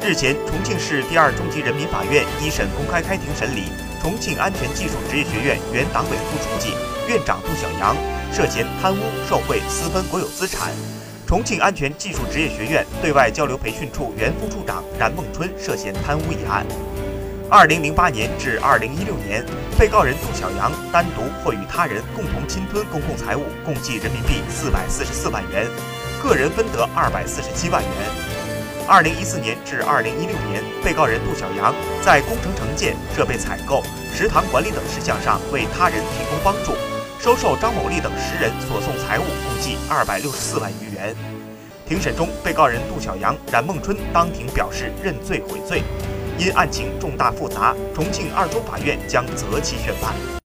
日前，重庆市第二中级人民法院一审公开开庭审理重庆安全技术职业学院原党委副书记、院长杜小阳涉嫌贪污受贿、私分国有资产；重庆安全技术职业学院对外交流培训处原副处长冉梦春涉嫌贪污一案。二零零八年至二零一六年，被告人杜小阳单独或与他人共同侵吞公共财物共计人民币四百四十四万元，个人分得二百四十七万元。二零一四年至二零一六年，被告人杜小阳在工程承建、设备采购、食堂管理等事项上为他人提供帮助，收受张某丽等十人所送财物共计二百六十四万余元。庭审中，被告人杜小阳、冉梦春当庭表示认罪悔罪。因案情重大复杂，重庆二中法院将择期宣判。